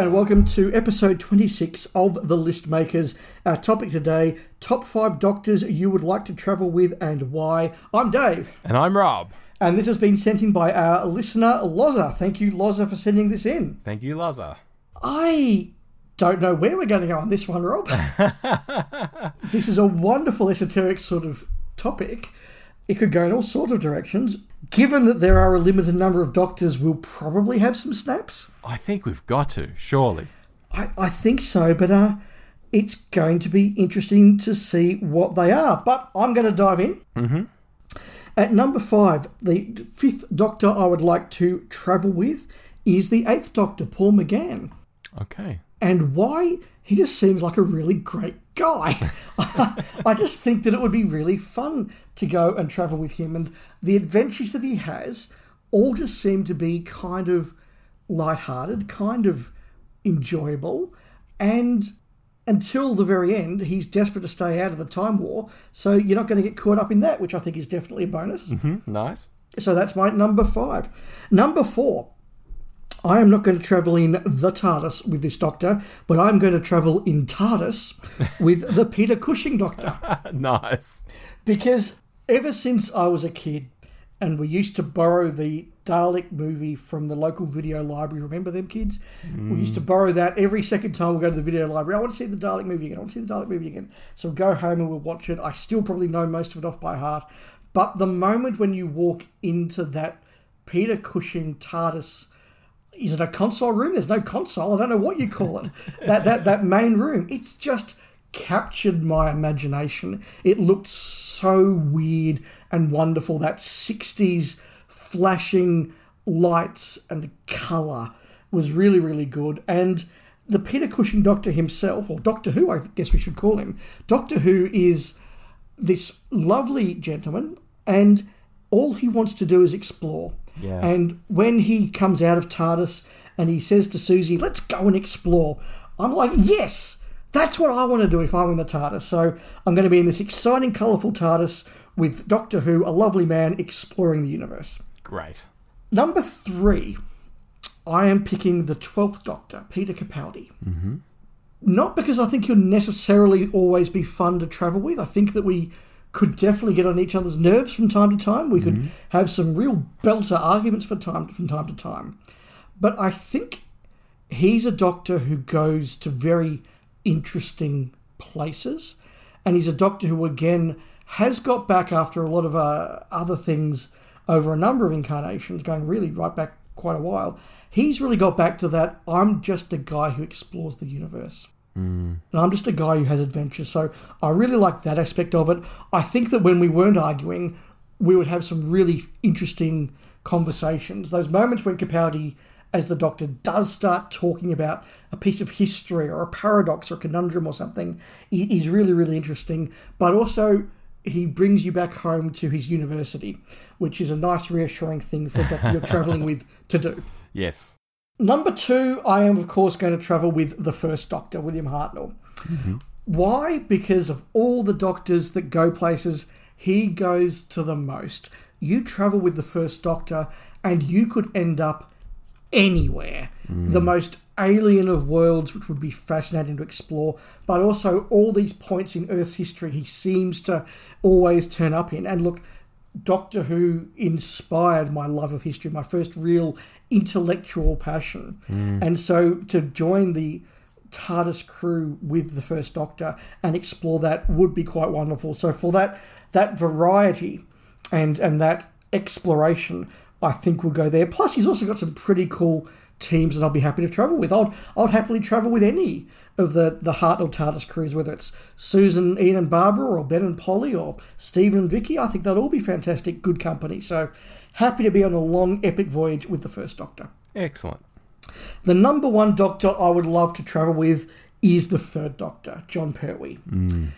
and welcome to episode 26 of The List Makers. Our topic today top five doctors you would like to travel with and why. I'm Dave. And I'm Rob. And this has been sent in by our listener, Lozza. Thank you, Lozza, for sending this in. Thank you, Lozza. I don't know where we're going to go on this one, Rob. this is a wonderful esoteric sort of topic. It could go in all sorts of directions. Given that there are a limited number of doctors, we'll probably have some snaps. I think we've got to, surely. I, I think so, but uh, it's going to be interesting to see what they are. But I'm going to dive in. Mm-hmm. At number five, the fifth Doctor I would like to travel with is the eighth Doctor, Paul McGann. Okay. And why? He just seems like a really great guy. I just think that it would be really fun to go and travel with him. And the adventures that he has all just seem to be kind of light-hearted, kind of enjoyable. And until the very end, he's desperate to stay out of the Time War. So you're not going to get caught up in that, which I think is definitely a bonus. Mm-hmm. Nice. So that's my number five. Number four. I am not going to travel in the TARDIS with this doctor, but I'm going to travel in TARDIS with the Peter Cushing doctor. nice. Because ever since I was a kid and we used to borrow the Dalek movie from the local video library, remember them kids? Mm. We used to borrow that every second time we go to the video library. I want to see the Dalek movie again. I want to see the Dalek movie again. So we'll go home and we'll watch it. I still probably know most of it off by heart. But the moment when you walk into that Peter Cushing TARDIS is it a console room? There's no console. I don't know what you call it. that that that main room. It's just captured my imagination. It looked so weird and wonderful. That 60s flashing lights and colour was really, really good. And the Peter Cushing Doctor himself, or Doctor Who, I guess we should call him, Doctor Who is this lovely gentleman, and all he wants to do is explore. Yeah. And when he comes out of TARDIS and he says to Susie, let's go and explore, I'm like, yes, that's what I want to do if I'm in the TARDIS. So I'm going to be in this exciting, colourful TARDIS with Doctor Who, a lovely man exploring the universe. Great. Number three, I am picking the 12th Doctor, Peter Capaldi. Mm-hmm. Not because I think he'll necessarily always be fun to travel with. I think that we could definitely get on each other's nerves from time to time. We could mm-hmm. have some real belter arguments for time from time to time. But I think he's a doctor who goes to very interesting places, and he's a doctor who again has got back after a lot of uh, other things over a number of incarnations, going really right back quite a while. He's really got back to that. I'm just a guy who explores the universe. Mm. And I'm just a guy who has adventures. So I really like that aspect of it. I think that when we weren't arguing, we would have some really interesting conversations. Those moments when Capaldi, as the Doctor, does start talking about a piece of history or a paradox or a conundrum or something is really, really interesting. But also, he brings you back home to his university, which is a nice, reassuring thing for a doctor you're travelling with to do. Yes. Number two, I am, of course, going to travel with the first Doctor, William Hartnell. Mm-hmm. Why? Because of all the doctors that go places, he goes to the most. You travel with the first Doctor, and you could end up anywhere. Mm. The most alien of worlds, which would be fascinating to explore, but also all these points in Earth's history he seems to always turn up in. And look, Doctor Who inspired my love of history, my first real intellectual passion. Mm. And so to join the TARDIS crew with the first Doctor and explore that would be quite wonderful. So for that that variety and and that exploration, I think we'll go there. Plus, he's also got some pretty cool teams that I'll be happy to travel with. I'd I'd happily travel with any of the the Hartnell TARDIS crews, whether it's Susan, Ian, and Barbara, or Ben and Polly, or Stephen and Vicky. I think they'd all be fantastic, good company. So happy to be on a long, epic voyage with the first Doctor. Excellent. The number one Doctor I would love to travel with is the third Doctor, Jon Pertwee. Mm.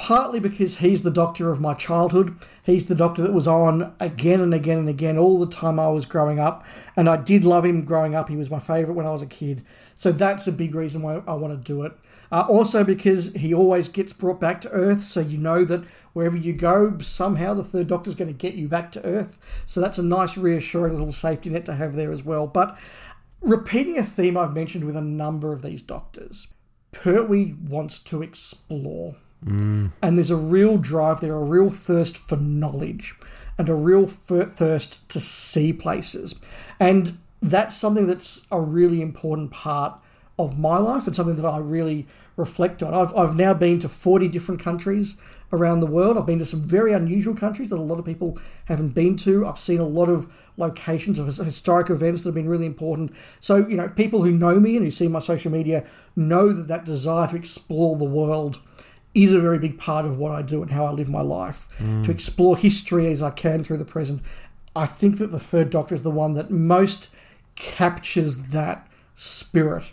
Partly because he's the Doctor of my childhood. He's the Doctor that was on again and again and again all the time I was growing up. And I did love him growing up. He was my favourite when I was a kid. So that's a big reason why I want to do it. Uh, also because he always gets brought back to Earth. So you know that wherever you go, somehow the third Doctor's going to get you back to Earth. So that's a nice, reassuring little safety net to have there as well. But repeating a theme I've mentioned with a number of these doctors, Pertwee wants to explore. Mm. And there's a real drive there, a real thirst for knowledge, and a real thirst to see places. And that's something that's a really important part of my life and something that I really reflect on. I've, I've now been to 40 different countries around the world. I've been to some very unusual countries that a lot of people haven't been to. I've seen a lot of locations of historic events that have been really important. So, you know, people who know me and who see my social media know that that desire to explore the world is a very big part of what I do and how I live my life. Mm. To explore history as I can through the present. I think that the third Doctor is the one that most captures that spirit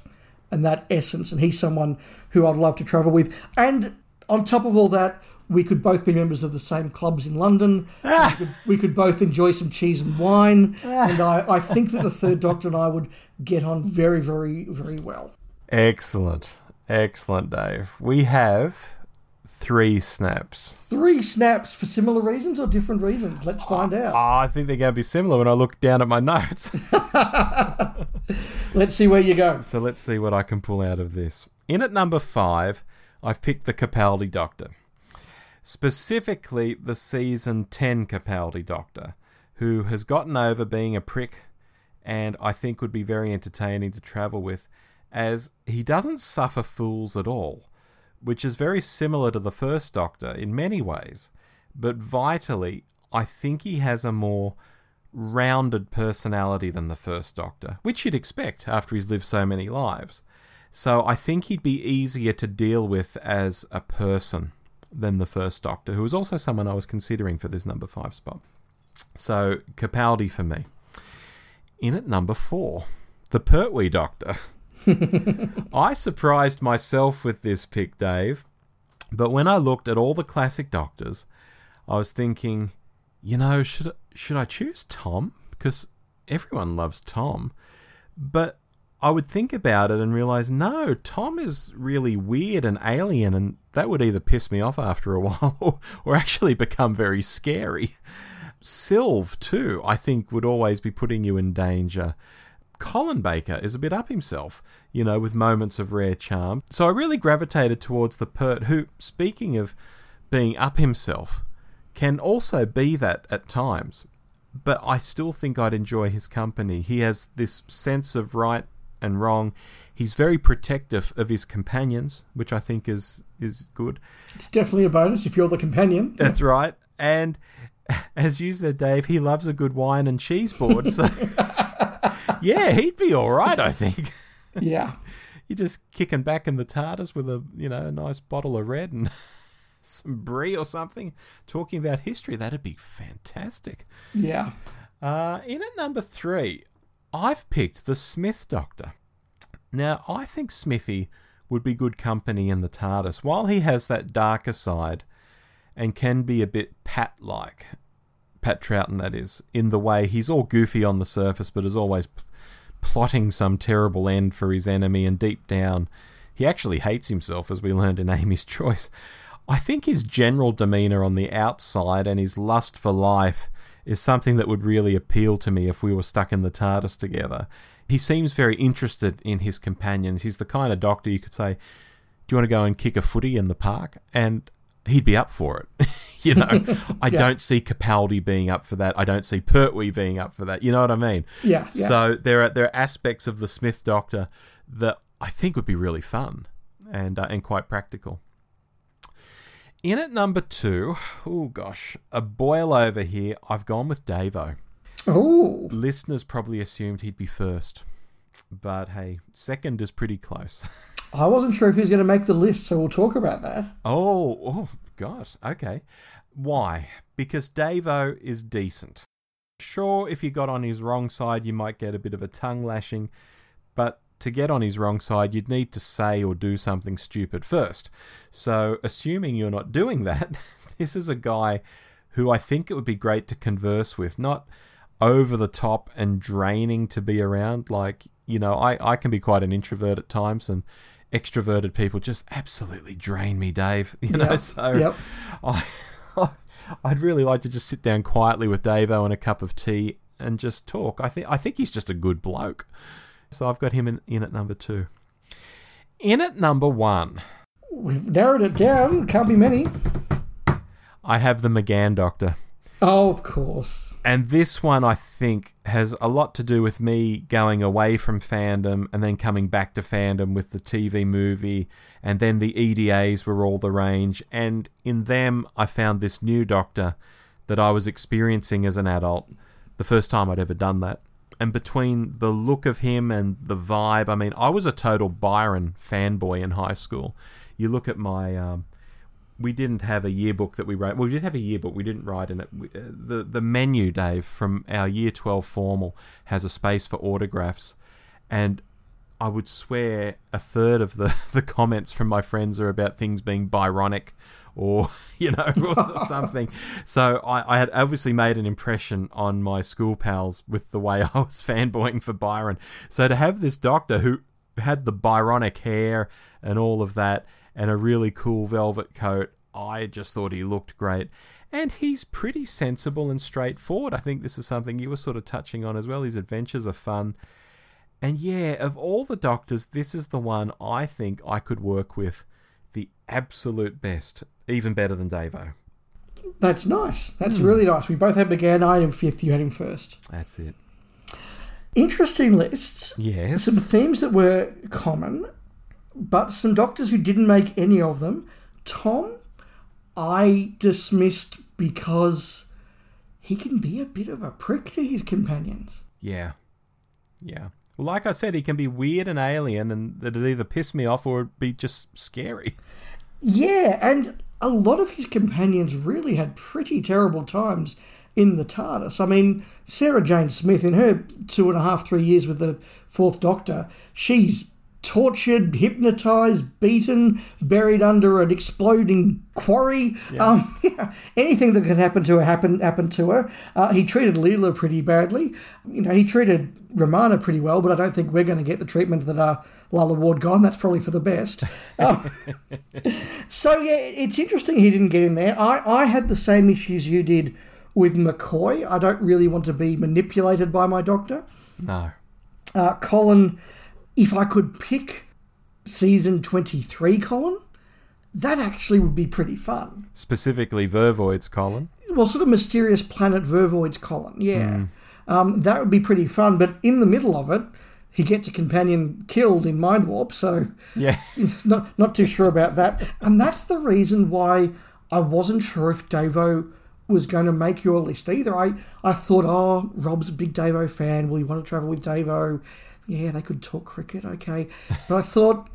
and that essence. And he's someone who I'd love to travel with. And on top of all that, we could both be members of the same clubs in London. Ah! we, could, we could both enjoy some cheese and wine. Ah! and I, I think that the third Doctor and I would get on very, very, very well. Excellent. Excellent, Dave. We have three snaps. Three snaps for similar reasons or different reasons? Let's find out. Oh, I think they're going to be similar when I look down at my notes. Let's see where you go. so let's see what I can pull out of this. In at number five, I've picked the Capaldi Doctor. Specifically, the season 10 Capaldi Doctor, who has gotten over being a prick and I think would be very entertaining to travel with, as he doesn't suffer fools at all, which is very similar to the first Doctor in many ways. But vitally, I think he has a more rounded personality than the first Doctor, which you'd expect after he's lived so many lives. So I think he'd be easier to deal with as a person than the first Doctor, who was also someone I was considering for this number five spot. So Capaldi for me. In at number four, the Pertwee Doctor. I surprised myself with this pick, Dave, but when I looked at all the classic Doctors, I was thinking, you know, should should I choose Tom because everyone loves Tom, but I would think about it and realize no, Tom is really weird and alien, and that would either piss me off after a while or, or actually become very scary. Sylve too, I think, would always be putting you in danger. Colin Baker is a bit up himself, you know, with moments of rare charm. So I really gravitated towards the Pert, who, speaking of being up himself, can also be that at times. But I still think I'd enjoy his company. He has this sense of right and wrong. He's very protective of his companions, which I think is is good. It's definitely a bonus if you're the companion. That's right. And as you said, Dave, he loves a good wine and cheese board. So yeah, he'd be all right, I think. Yeah. You're just kicking back in the TARDIS with a you know a nice bottle of red and some brie or something, talking about history. That'd be fantastic. Yeah. Uh, in at number three, I've picked the Smith Doctor. Now, I think Smithy would be good company in the TARDIS. While he has that darker side and can be a bit Pat like, Pat Troughton, that is, in the way he's all goofy on the surface, but is always plotting some terrible end for his enemy, and deep down, he actually hates himself, as we learned in Amy's Choice. I think his general demeanour on the outside and his lust for life is something that would really appeal to me if we were stuck in the TARDIS together. He seems very interested in his companions. He's the kind of doctor you could say, Do you want to go and kick a footy in the park? And he'd be up for it. you know, I Yeah. don't see Capaldi being up for that. I don't see Pertwee being up for that. You know what I mean? Yeah, yeah. So there are there are aspects of the Smith Doctor that I think would be really fun and uh, and quite practical. In at number two, oh gosh, a boil over here. I've gone with Davo. Oh, Listeners probably assumed he'd be first, but hey, second is pretty close. I wasn't sure if he was going to make the list, so we'll talk about that. Oh, oh gosh. Okay. Why? Because Davo is decent. Sure, if you got on his wrong side, you might get a bit of a tongue lashing, but to get on his wrong side, you'd need to say or do something stupid first. So, assuming you're not doing that, this is a guy who I think it would be great to converse with, not over the top and draining to be around. Like, you know, I, I can be quite an introvert at times, and extroverted people just absolutely drain me, Dave. You know, Yep, so yep. I, I'd really like to just sit down quietly with Davo and a cup of tea and just talk. I think I think he's just a good bloke. So I've got him in, in at number two. In at number one, We've narrowed it down. Can't be many. I have the McGann Doctor. Oh, of course. And this one, I think, has a lot to do with me going away from fandom and then coming back to fandom with the TV movie. And then the EDAs were all the range. And in them, I found this new Doctor that I was experiencing as an adult, the first time I'd ever done that. And between the look of him and the vibe, I mean, I was a total Byron fanboy in high school. You look at my. Um, we didn't have a yearbook that we wrote. Well, we did have a yearbook. We didn't write in it. We, uh, the The menu, Dave, from our Year Twelve formal, has a space for autographs, and I would swear a third of the, the comments from my friends are about things being Byronic, or you know, or something. So I, I had obviously made an impression on my school pals with the way I was fanboying for Byron. So to have this doctor who had the Byronic hair and all of that and a really cool velvet coat. I just thought he looked great. And he's pretty sensible and straightforward. I think this is something you were sort of touching on as well. His adventures are fun. And yeah, of all the doctors, this is the one I think I could work with the absolute best, even better than Davo. That's nice. That's hmm. really nice. We both had McGann. I had him fifth. You had him first. That's it. Interesting lists. Yes. Some themes that were common, but some doctors who didn't make any of them. Tom, I dismissed because he can be a bit of a prick to his companions. Yeah. Yeah. Well, like I said, he can be weird and alien, and that'd either piss me off or it'd be just scary. Yeah, and a lot of his companions really had pretty terrible times in the TARDIS. I mean, Sarah Jane Smith, in her two and a half, three years with the Fourth Doctor, she's tortured, hypnotized, beaten, buried under an exploding quarry. Um, anything that could happen to her happened happened to her. Uh, he treated Leela pretty badly. You know, he treated Romana pretty well, but I don't think we're going to get the treatment that uh, Lalla Ward got. That's probably for the best. Um, so yeah, it's interesting he didn't get in there. I, I had the same issues you did with McCoy. I don't really want to be manipulated by my doctor. No. Uh, Colin, if I could pick season 23 Colin, that actually would be pretty fun. Specifically, Vervoid's Colin. Well, sort of mysterious planet Vervoid's Colin, yeah. Um, that would be pretty fun, but in the middle of it, he gets a companion killed in Mind Warp, so Yeah. not, not too sure about that. And that's the reason why I wasn't sure if Davo was going to make your list either. I, I thought, oh, Rob's a big Davo fan. Will you want to travel with Davo? Yeah, they could talk cricket, okay. But I thought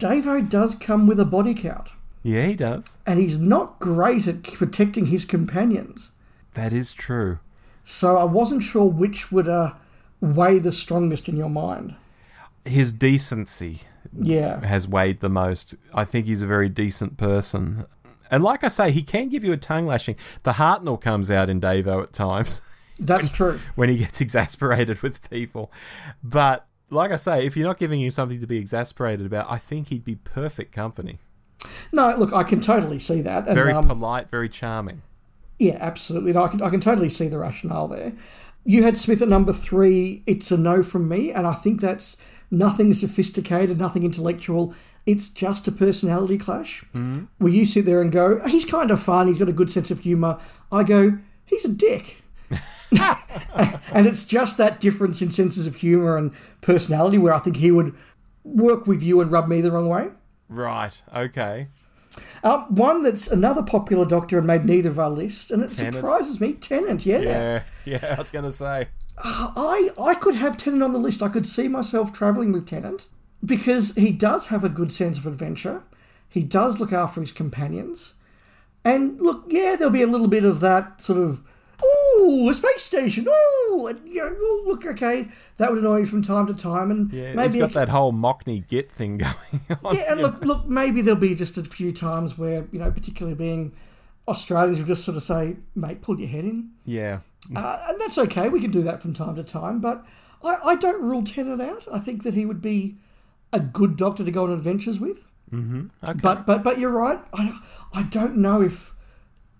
Davo does come with a body count, Yeah, he does. and he's not great at protecting his companions. That is true. So I wasn't sure which would uh, weigh the strongest in your mind. His decency Yeah. has weighed the most. I think he's a very decent person. And like I say, he can give you a tongue lashing. The Hartnell comes out in Davo at times That's true. when he gets exasperated with people. But like I say, if you're not giving him something to be exasperated about, I think he'd be perfect company. No, look, I can totally see that. And, Very um, polite, very charming. Yeah, absolutely. No, I can I can totally see the rationale there. You had Smith at number three. It's a no from me, and I think that's nothing sophisticated, nothing intellectual. It's just a personality clash. Mm-hmm. Where you sit there and go, he's kind of fun. He's got a good sense of humor. I go, he's a dick. and it's just that difference in senses of humor and personality where I think he would work with you and rub me the wrong way. Right. Okay. Um, one that's another popular doctor and made neither of our lists, and it surprises me. Tennant, yeah. Yeah. Yeah. I was going to say. I I could have Tennant on the list. I could see myself travelling with Tennant because he does have a good sense of adventure. He does look after his companions, and look, yeah, there'll be a little bit of that sort of. Ooh, a space station. Ooh, you well, look, okay, that would annoy you from time to time, and Yeah. maybe he's got that whole Mockney Git thing going on. yeah, and look, look, maybe there'll be just a few times where you know, particularly being Australians, will just sort of say, "Mate, pull your head in," Yeah. uh, and that's okay. We can do that from time to time, but I, I don't rule Tennant out. I think that he would be a good doctor to go on adventures with. Okay. But but but you're right. I I don't know if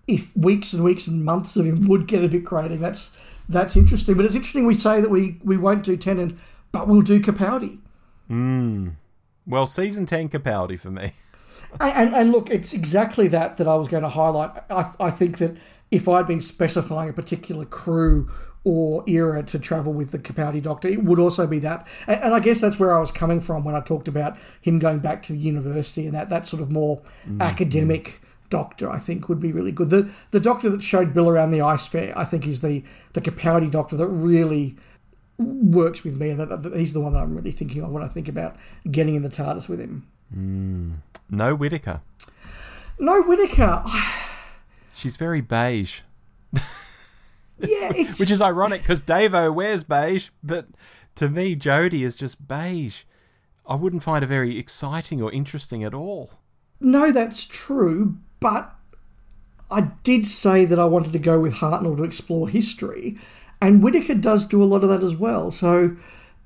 if weeks and weeks and months of him would get a bit grating. That's that's interesting. But it's interesting we say that we we won't do Tennant but we'll do Capaldi. Hmm. Well, season 10 Capaldi for me. And, and, and look, it's exactly that that I was going to highlight. I, I think that if I'd been specifying a particular crew or era to travel with the Capaldi Doctor, it would also be that. And, and I guess that's where I was coming from when I talked about him going back to the university and that, that sort of more mm, academic mm. Doctor, I think, would be really good. The the doctor that showed Bill around the ice fair, I think, is the, the Capaldi Doctor that really works with me. And that, that he's the one that I'm really thinking of when I think about getting in the TARDIS with him. Hmm. No Whittaker. No, Whittaker. She's very beige. Yeah, Which is ironic because Davo wears beige, but to me, Jodie is just beige. I wouldn't find her very exciting or interesting at all. no, that's true. But I did say that I wanted to go with Hartnell to explore history, and Whittaker does do a lot of that as well. So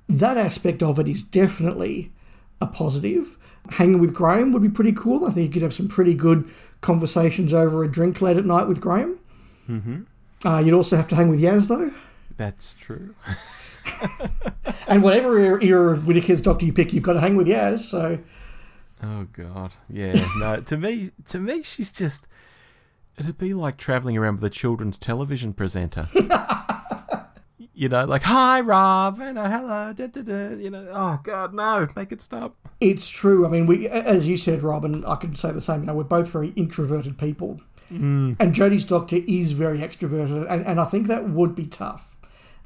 that aspect of it is definitely a positive. Hanging with Graham would be pretty cool. I think you could have some pretty good conversations over a drink late at night with Graham. Mm-hmm. Uh, you'd also have to hang with Yaz though. That's true. And whatever era- era of Whittaker's doctor you pick, you've got to hang with Yaz. So Oh God, yeah. No, to me, to me, she's just. It'd be like traveling around with a children's television presenter. you know, like hi Rob, and uh, hello, da, da, da, you know. Oh God, no, make it stop. It's true. I mean, we, as you said, Rob, and I could say the same. You know, we're both very introverted people, and Jodie's doctor is very extroverted, and, and I think that would be tough.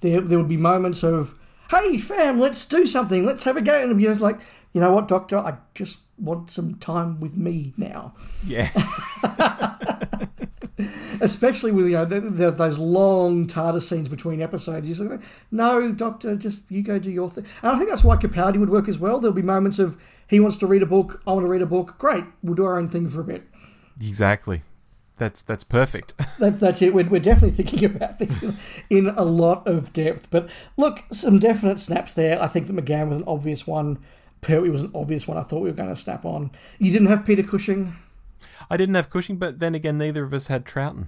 There, there would be moments of, "Hey, fam, let's do something. Let's have a go," and you're like, "You know what, doctor? I just want some time with me now." Yeah, Especially with you know the, the, those long TARDIS scenes between episodes. You're like, "No, doctor, just you go do your thing." And I think that's why Capaldi would work as well. There'll be moments of he wants to read a book, I want to read a book. Great, we'll do our own thing for a bit. exactly. That's that's perfect. That's that's it. We're, we're definitely thinking about this in, in a lot of depth. But look, some definite snaps there. I think that McGann was an obvious one. Pertwee was an obvious one. I thought we were going to snap on. You didn't have Peter Cushing. I didn't have Cushing, but then again, neither of us had Troughton.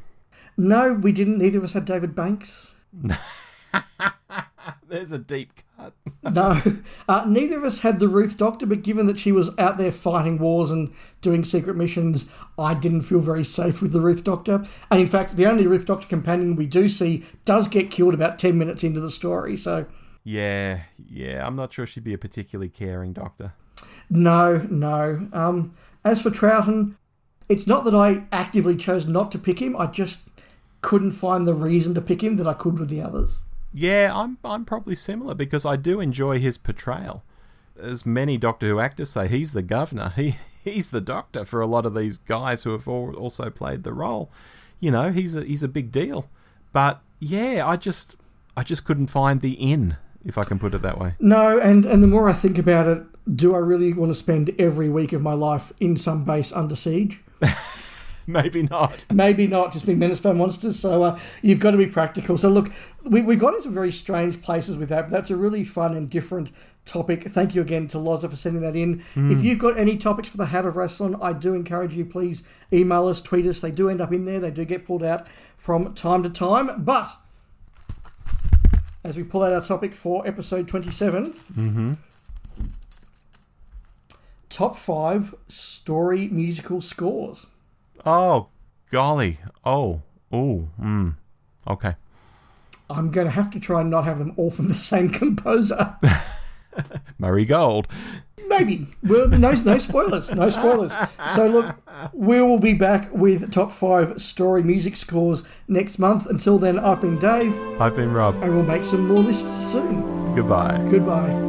No, we didn't. Neither of us had David Banks. There's a deep cut. No, uh, neither of us had the Ruth Doctor. But given that she was out there fighting wars and doing secret missions, I didn't feel very safe with the Ruth Doctor. And in fact, the only Ruth Doctor companion we do see does get killed about ten minutes into the story. So. Yeah, yeah. I'm not sure she'd be a particularly caring doctor. No, no. Um, as for Troughton, it's not that I actively chose not to pick him. I just couldn't find the reason to pick him that I could with the others. Yeah, I'm I'm probably similar because I do enjoy his portrayal. As many Doctor Who actors say, he's the governor. He he's the doctor for a lot of these guys who have all also played the role. You know, he's a he's a big deal. But yeah, I just I just couldn't find the in, if I can put it that way. No, and, and the more I think about it, do I really want to spend every week of my life in some base under siege? Maybe not. Maybe not, just being menaced by monsters. So uh, you've got to be practical. So look, we, we got into very strange places with that, but that's a really fun and different topic. Thank you again to Lozza for sending that in. If you've got any topics for the Hat of Rassilon, I do encourage you, please email us, tweet us. They do end up in there. They do get pulled out from time to time. But as we pull out our topic for episode 27, top five story musical scores. Oh, golly. Oh, oh, mm. Okay. I'm going to have to try and not have them all from the same composer. Murray Gold. Maybe. Well, no, no spoilers. No spoilers. So, look, we will be back with top five story music scores next month. Until then, I've been Dave, I've been Rob. and we'll make some more lists soon. Goodbye. Goodbye.